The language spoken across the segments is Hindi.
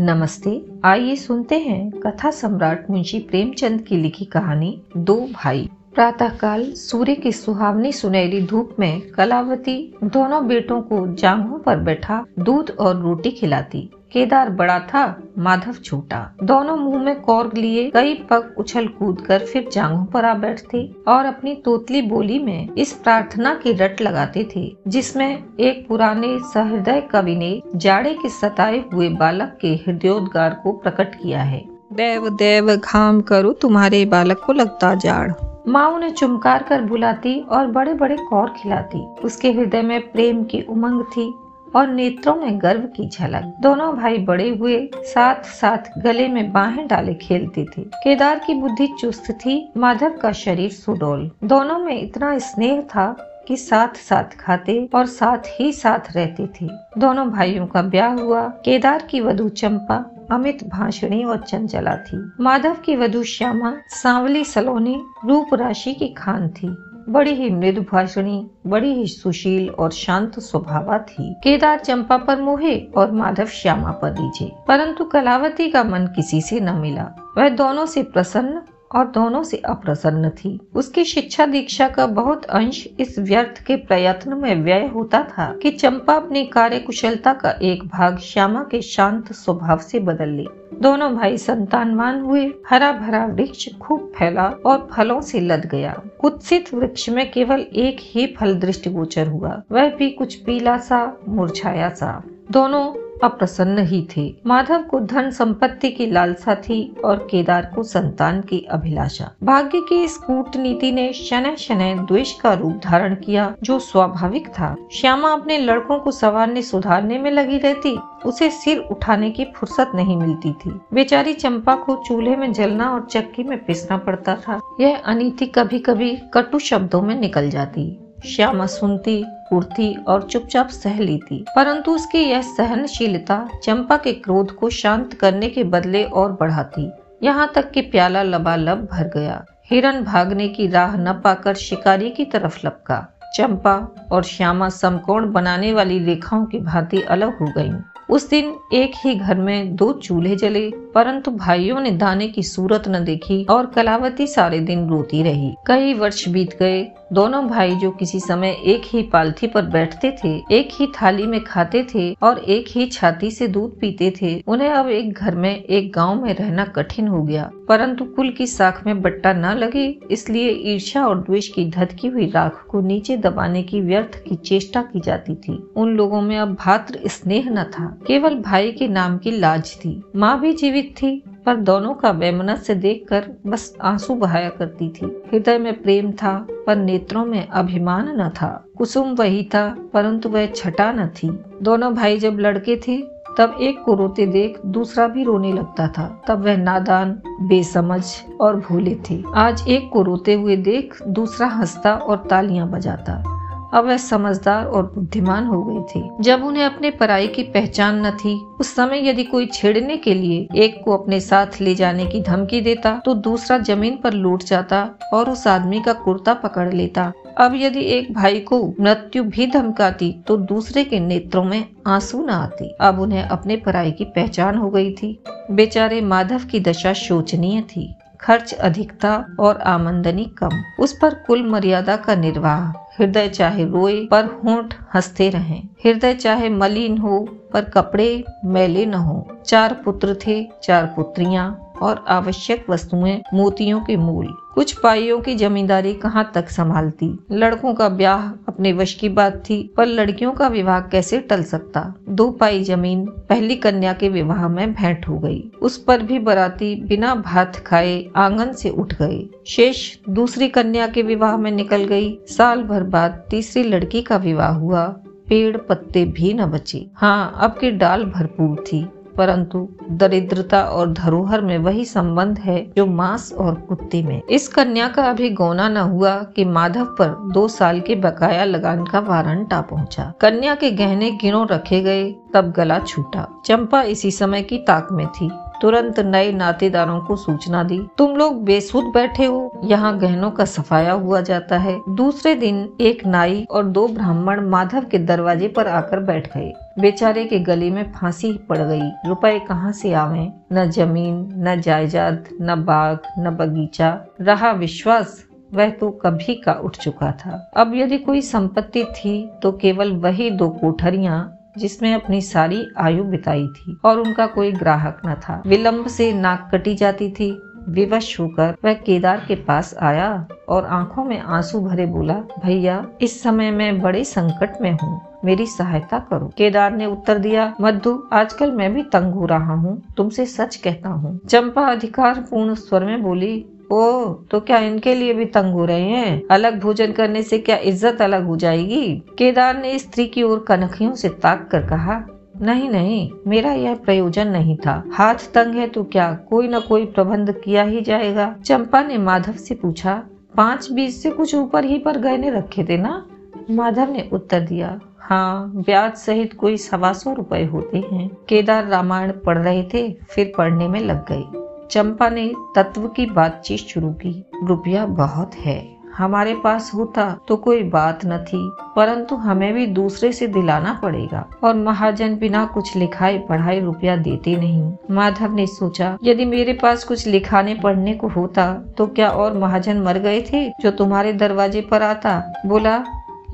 नमस्ते, आइए सुनते हैं कथा सम्राट मुंशी प्रेमचंद की लिखी कहानी दो भाई। प्रातःकाल सूर्य की सुहावनी सुनहरी धूप में कलावती दोनों बेटों को जांघों पर बैठा दूध और रोटी खिलाती। केदार बड़ा था माधव छोटा। दोनों मुँह में कौर लिए कई पग उछल कूद कर फिर जांघों पर आ बैठते और अपनी तोतली बोली में इस प्रार्थना की रट लगाते थे जिसमें एक पुराने सहृदय कवि ने जाड़े के सताए हुए बालक के हृदयोद्गार को प्रकट किया है। देव देव घाम करो तुम्हारे बालक को लगता जाड़। माँ उन्हें चुमकार कर बुलाती और बड़े बड़े कौर खिलाती। उसके हृदय में प्रेम की उमंग थी। और नेत्रों में गर्व की झलक। दोनों भाई बड़े हुए साथ साथ गले में बाहें डाले खेलते थे। केदार की बुद्धि चुस्त थी, माधव का शरीर सुडोल। दोनों में इतना स्नेह था कि साथ साथ खाते और साथ ही साथ रहते थे। दोनों भाइयों का ब्याह हुआ। केदार की वधु चंपा, अमित भाषणी और चंचला थी। माधव की वधु श्यामा, सांवली सलोनी, रूप राशि की खान थी। बड़ी ही मृदु भाषणी बड़ी ही सुशील और शांत स्वभाव थी। केदार चंपा पर मोहे और माधव श्यामा पर दीजे परंतु कलावती का मन किसी से न मिला। वह दोनों से प्रसन्न और दोनों से अप्रसन्न थी। उसकी शिक्षा दीक्षा का बहुत अंश इस व्यर्थ के प्रयत्न में व्यय होता था कि चंपा अपनी कार्य कुशलता का एक भाग श्यामा के शांत स्वभाव से बदल ली। दोनों भाई संतानवान हुए। हरा भरा वृक्ष खूब फैला और फलों से लद गया। कुत्सित वृक्ष में केवल एक ही फल दृष्टिगोचर हुआ। वह भी कुछ पीला सा, मुरझाया सा। दोनों अप्रसन्न ही थे। माधव को धन संपत्ति की लालसा थी और केदार को संतान की अभिलाषा। भाग्य की इस कूटनीति ने शनय शनय द्वेष का रूप धारण किया, जो स्वाभाविक था। श्यामा अपने लड़कों को सवारने सुधारने में लगी रहती, उसे सिर उठाने की फुर्सत नहीं मिलती थी। बेचारी चंपा को चूल्हे में जलना और चक्की में पिसना पड़ता था। यह अनिति कभी कभी कटु शब्दों में निकल जाती। श्यामा सुनती, उड़ती और चुपचाप सह ली थी परंतु उसकी यह सहनशीलता चंपा के क्रोध को शांत करने के बदले और बढ़ाती। यहाँ तक कि प्याला लबालब भर गया। हिरन भागने की राह न पाकर शिकारी की तरफ़ लपका। चंपा और श्यामा समकोण बनाने वाली रेखाओं की भांति अलग हो गईं। उस दिन एक ही घर में दो चूल्हे जले, परंतु भाइयों ने दाने की सूरत न देखी और कलावती सारे दिन रोती रही। कई वर्ष बीत गए दोनों भाई जो किसी समय एक ही पालथी पर बैठते थे, एक ही थाली में खाते थे और एक ही छाती से दूध पीते थे, उन्हें अब एक घर में, एक गाँव में रहना कठिन हो गया। परंतु कुल की साख में बट्टा न लगे, इसलिए ईर्षा और द्वेष की धधकी हुई राख को नीचे दबाने की व्यर्थ की चेष्टा की जाती थी। उन लोगों में अब भात्र स्नेह न था, केवल भाई के नाम की लाज थी। माँ भी जीवित थी पर दोनों का वैमनस्य देखकर बस आँसू बहाया करती थी। हृदय में प्रेम था, पर नेत्रों में अभिमान न था। कुसुम वही था, परंतु वह छटा न थी। दोनों भाई जब लड़के थे, तब एक को रोते देख दूसरा भी रोने लगता था। तब वह नादान, बेसमझ और भूले थे। आज एक को रोते हुए देख दूसरा हंसता और तालियाँ बजाता। अब वह समझदार और बुद्धिमान हो गए थी। जब उन्हें अपने पराई की पहचान न थी, उस समय यदि कोई छेड़ने के लिए एक को अपने साथ ले जाने की धमकी देता तो दूसरा ज़मीन पर लूट जाता और उस आदमी का कुर्ता पकड़ लेता। अब यदि एक भाई को मृत्यु भी धमकाती तो दूसरे के नेत्रों में आँसू न आती। अब उन्हें अपने पराई की पहचान हो गई थी। बेचारे माधव की दशा शोचनीय थी। खर्च अधिकता और आमंदनी कम। उस पर कुल मर्यादा का निर्वाह। हृदय चाहे रोए पर होंठ हँसते रहें। हृदय चाहे मलिन हो पर कपड़े मैले न हो। चार पुत्र थे, चार पुत्रियाँ। और आवश्यक वस्तुएँ, मोतियों के मूल। कुछ पाइयों की जमींदारी कहाँ तक संभालती? लड़कों का ब्याह अपने वश की बात थी, पर लड़कियों का विवाह कैसे टल सकता? दो पाई ज़मीन, पहली कन्या के विवाह में भेंट हो गई। उस पर भी बराती बिना भात खाए आँगन से उठ गए। शेष दूसरी कन्या के विवाह में निकल गई। साल भर बाद तीसरी लड़की का विवाह हुआ। पेड़ पत्ते भी न बचे। हाँ अब की डाल भरपूर थी। परंतु दरिद्रता और धरोहर में वही संबंध है जो मांस और कुत्ते में। इस कन्या का अभी गौना न हुआ कि माधव पर दो साल के बकाया लगान का वारंट आ पहुँचा। कन्या के गहने गिनो रखे गए, तब गला छूटा। चंपा इसी समय की ताक में थी। तुरंत नए नातेदारों को सूचना दी, तुम लोग बेसुध बैठे हो, यहाँ गहनों का सफाया हुआ जाता है। दूसरे दिन एक नाई और दो ब्राह्मण माधव के दरवाजे पर आकर बैठ गए। बेचारे के गले में फांसी पड़ गई। रुपए कहाँ से आवे? न ज़मीन, न जायदाद, न बाग, न बगीचा। रहा विश्वास, वह तो कभी का उठ चुका था। अब यदि कोई संपत्ति थी तो केवल वही दो कोठरिया, जिसमें अपनी सारी आयु बिताई थी, और उनका कोई ग्राहक न था। विलंब से नाक कटी जाती थी विवश होकर वह केदार के पास आया और आँखों में आँसू भरे बोला, भैया, इस समय मैं बड़े संकट में हूँ। मेरी सहायता करो केदार ने उत्तर दिया मधु आजकल मैं भी तंग हो रहा हूँ। तुमसे सच कहता हूँ चंपा अधिकार पूर्ण स्वर में बोली, ओ तो क्या इनके लिए भी तंग हो रहे हैं? अलग भोजन करने से क्या इज़्ज़त अलग हो जाएगी केदार ने स्त्री की ओर कनखियों से ताक कर कहा नहीं नहीं, मेरा यह प्रयोजन नहीं था। हाथ तंग है तो क्या कोई न कोई प्रबंध किया ही जाएगा? चंपा ने माधव से पूछा, पाँच बीस से कुछ ऊपर ही पर गहने रखे थे ना? माधव ने उत्तर दिया हाँ ब्याज सहित कोई सवा सौ रुपए होते हैं। केदार रामायण पढ़ रहे थे, फिर पढ़ने में लग गए। चंपा ने तत्व की बातचीत शुरू की, रुपया बहुत है। हमारे पास होता तो कोई बात न थी, परंतु हमें भी दूसरे से दिलाना पड़ेगा। और महाजन बिना कुछ लिखाई पढ़ाई रुपया देते नहीं। माधव ने सोचा, यदि मेरे पास कुछ लिखाने पढ़ने को होता तो क्या और महाजन मर गए थे, जो तुम्हारे दरवाजे पर आता? बोला,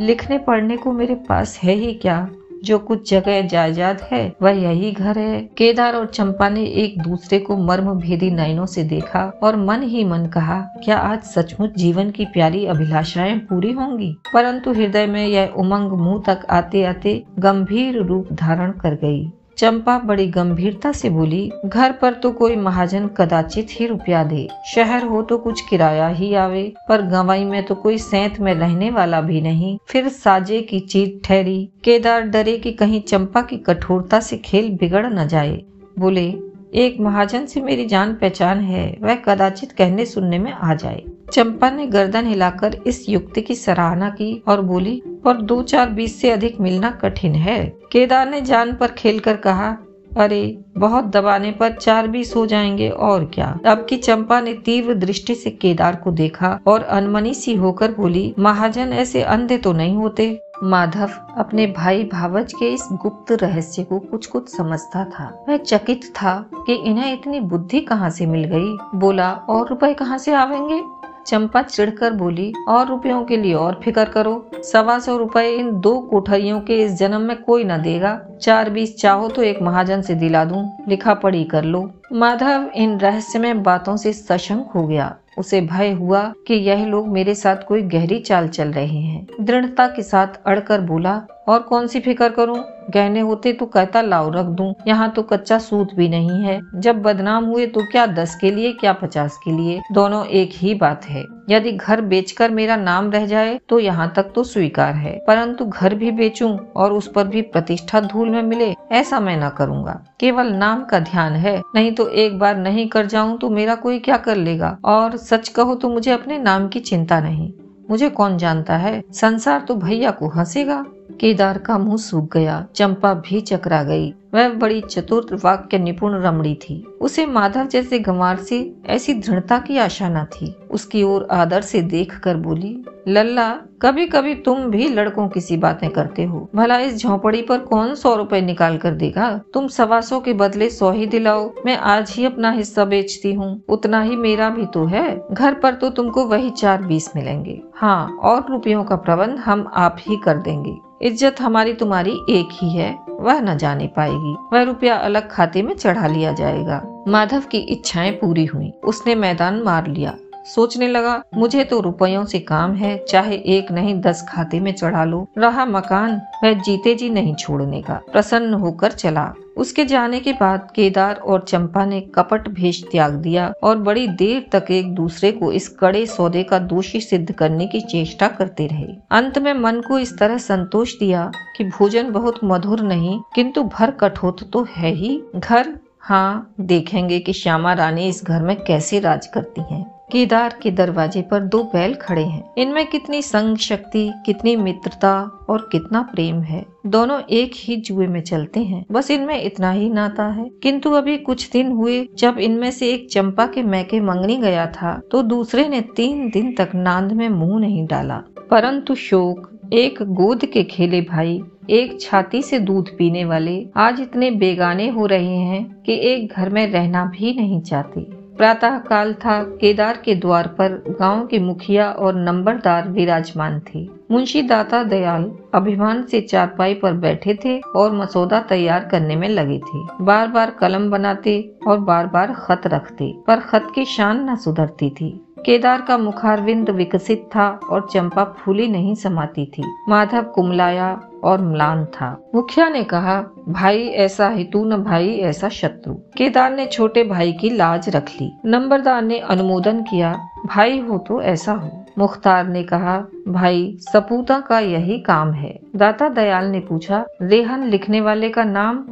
लिखने पढ़ने को मेरे पास है ही क्या? जो कुछ जगह जायदाद है, वह यही घर है। केदार और चंपा ने एक दूसरे को मर्म भेदी नयनों से देखा और मन ही मन कहा, क्या आज सचमुच जीवन की प्यारी अभिलाषाएँ पूरी होंगी? परंतु हृदय में यह उमंग मुँह तक आते आते गंभीर रूप धारण कर गई। चंपा बड़ी गंभीरता से बोली, घर पर तो कोई महाजन कदाचित ही रुपया दे। शहर हो तो कुछ किराया ही आवे, पर गवाई में तो कोई सैंत में रहने वाला भी नहीं। फिर साजे की चीज़ ठहरी, केदार डरे कि कहीं चंपा की कठोरता से खेल बिगड़ न जाए। बोले एक महाजन से मेरी जान पहचान है, वह कदाचित कहने सुनने में आ जाए। चंपा ने गर्दन हिलाकर इस युक्ति की सराहना की और बोली पर दो चार बीस से अधिक मिलना कठिन है। केदार ने जान पर खेलकर कहा, अरे, बहुत दबाने पर चार बीस हो जाएँगे और क्या? अब की चंपा ने तीव्र दृष्टि से केदार को देखा और अनमनी सी होकर बोली, महाजन ऐसे अंधे तो नहीं होते। माधव अपने भाई भावज के इस गुप्त रहस्य को कुछ कुछ समझता था। वह चकित था कि इन्हें इतनी बुद्धि कहाँ से मिल गई? बोला, और रुपए कहाँ से आवेंगे? चंपा चिढ़कर बोली, और रुपयों के लिए और फ़िक्र करो। सवा सौ रुपए इन दो कोठरियों के इस जन्म में कोई न देगा। चार बीस चाहो तो एक महाजन से दिला दूँ। लिखा पढ़ी कर लो। माधव इन रहस्यमय बातों से सशंक हो गया। उसे भय हुआ कि यह लोग मेरे साथ कोई गहरी चाल चल रहे हैं। दृढ़ता के साथ अड़कर बोला और कौन सी फ़िक्र करूँ? गहने होते तो कहता, लाओ रख दूँ। यहाँ तो कच्चा सूत भी नहीं है। जब बदनाम हुए तो क्या दस के लिए, क्या पचास के लिए? दोनों एक ही बात है। यदि घर बेचकर मेरा नाम रह जाए तो यहाँ तक तो स्वीकार है। परंतु घर भी बेचूं और उस पर भी प्रतिष्ठा धूल में मिले, ऐसा मैं न करूँगा। केवल नाम का ध्यान है। नहीं तो एक बार नहीं कर जाऊँ तो मेरा कोई क्या कर लेगा? और सच कहो तो मुझे अपने नाम की चिंता नहीं। मुझे कौन जानता है? संसार तो भैया को हंसेगा। केदार का मुँह सूख गया, चंपा भी चकरा गई। वह बड़ी चतुर वाक्य निपुण रमणी थी। उसे माधव जैसे गंवार से ऐसी दृढ़ता की आशा न थी। उसकी ओर आदर से देख कर बोली, लल्ला कभी कभी तुम भी लड़कों की सी बातें करते हो। भला इस झोपड़ी पर कौन सौ रुपए निकाल कर देगा? तुम सवा सौ के बदले सौ ही दिलाओ। मैं आज ही अपना हिस्सा बेचती हूँ। उतना ही मेरा भी तो है। घर पर तो तुमको वही चार बीस मिलेंगे। हाँ और रुपयों का प्रबंध हम आप ही कर देंगे। इज़्ज़त हमारी तुम्हारी एक ही है, वह न जाने पाएगी। वह रुपया अलग खाते में चढ़ा लिया जाएगा। माधव की इच्छाएँ पूरी हुई। उसने मैदान मार लिया। सोचने लगा, मुझे तो रुपयों से काम है, चाहे एक नहीं दस खाते में चढ़ा लो। रहा मकान, वह जीते जी नहीं छोड़ने का, प्रसन्न होकर चला। उसके जाने के बाद केदार और चंपा ने कपट भेष त्याग दिया और बड़ी देर तक एक दूसरे को इस कड़े सौदे का दोषी सिद्ध करने की चेष्टा करते रहे। अंत में मन को इस तरह संतोष दिया कि भोजन बहुत मधुर नहीं, किंतु भर कठोर तो है ही। घर? हाँ देखेंगे कि श्यामा रानी इस घर में कैसे राज करती हैं। केदार के दरवाजे पर दो बैल खड़े हैं। इनमें कितनी संग शक्ति, कितनी मित्रता और कितना प्रेम है। दोनों एक ही जुए में चलते हैं। बस इनमें इतना ही नाता है। किंतु अभी कुछ दिन हुए, जब इनमें से एक चंपा के मैके मंगनी गया था तो दूसरे ने तीन दिन तक नांद में मुँह नहीं डाला। परंतु शोक, एक गोद के खेले भाई, एक छाती से दूध पीने वाले, आज इतने बेगाने हो रहे हैं कि एक घर में रहना भी नहीं चाहते। प्रातः काल था। केदार के द्वार पर गाँव के मुखिया और नंबरदार विराजमान थे। मुंशी दाता दयाल अभिमान से चारपाई पर बैठे थे और मसौदा तैयार करने में लगे थे। बार बार कलम बनाते और बार बार खत रखते, पर खत की शान न सुधरती थी। केदार का मुखारविंद विकसित था और चंपा फूली नहीं समाती थी। माधव कुमलाया और म्लान था। मुखिया ने कहा, भाई ऐसा हितु न भाई ऐसा शत्रु। केदार ने छोटे भाई की लाज रख ली। नंबरदार ने अनुमोदन किया, भाई हो तो ऐसा हो। मुख्तार ने कहा, भाई, सपूता का यही काम है। दाता दयाल ने पूछा, रेहन लिखने वाले का नाम?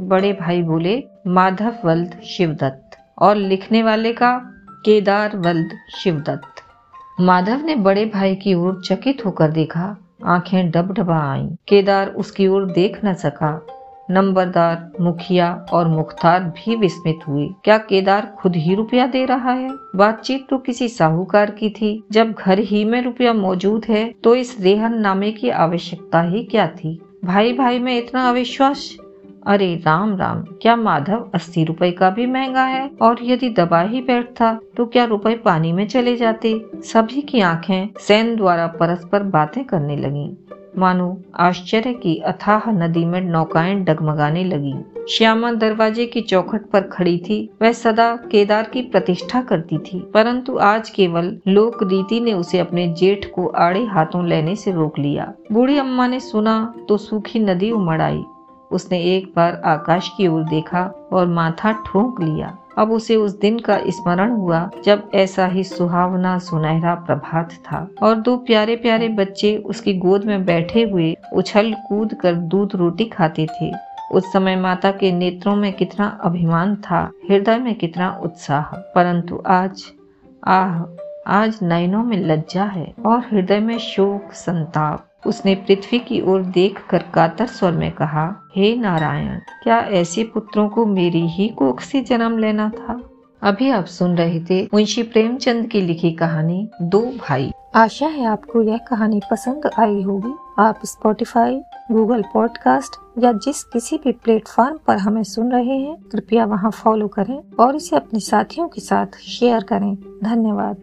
बड़े भाई बोले, माधव वल्द शिवदत्त। और लिखने वाले का, केदार वल्द शिवदत्त। माधव ने बड़े भाई की ओर चकित होकर देखा आँखें डबडबा आईं। केदार उसकी ओर देख न सका। नंबरदार, मुखिया और मुख्तार भी विस्मित हुए। क्या केदार खुद ही रुपया दे रहा है? बातचीत तो किसी साहूकार की थी। जब घर ही में रुपया मौजूद है तो इस रेहन नामे की आवश्यकता ही क्या थी? भाई भाई में इतना अविश्वास अरे राम राम, क्या माधव अस्सी रुपए का भी महँगा है? और यदि दबा ही बैठता तो क्या रुपए पानी में चले जाते? सभी की आँखें सैन द्वारा परस्पर बातें करने लगी। मानो आश्चर्य की अथाह नदी में नौकाएँ डगमगाने लगी। श्यामा दरवाजे की चौखट पर खड़ी थी, वह सदा केदार की प्रतिष्ठा करती थी। परंतु आज केवल लोक रीति ने उसे अपने जेठ को आड़े हाथों लेने से रोक लिया। बूढ़ी अम्मा ने सुना तो सूखी नदी उमड़ आई। उसने एक बार आकाश की ओर देखा और माथा ठोक लिया। अब उसे उस दिन का स्मरण हुआ जब ऐसा ही सुहावना सुनहरा प्रभात था और दो प्यारे प्यारे बच्चे उसकी गोद में बैठे हुए उछल कूद कर दूध रोटी खाते थे। उस समय माता के नेत्रों में कितना अभिमान था, हृदय में कितना उत्साह। परंतु आज, आह, आज नयनों में लज्जा है और हृदय में शोक, संताप उसने पृथ्वी की ओर देख कर कातर स्वर में कहा, हे नारायण, क्या ऐसे पुत्रों को मेरी ही कोख से जन्म लेना था? अभी आप सुन रहे थे मुंशी प्रेमचंद की लिखी कहानी, दो भाई। आशा है आपको यह कहानी पसंद आई होगी। आप स्पॉटिफाई गूगल पॉडकास्ट या जिस किसी भी प्लेटफॉर्म पर हमें सुन रहे हैं, कृपया वहाँ फॉलो करें और इसे अपने साथियों के साथ शेयर करें। धन्यवाद।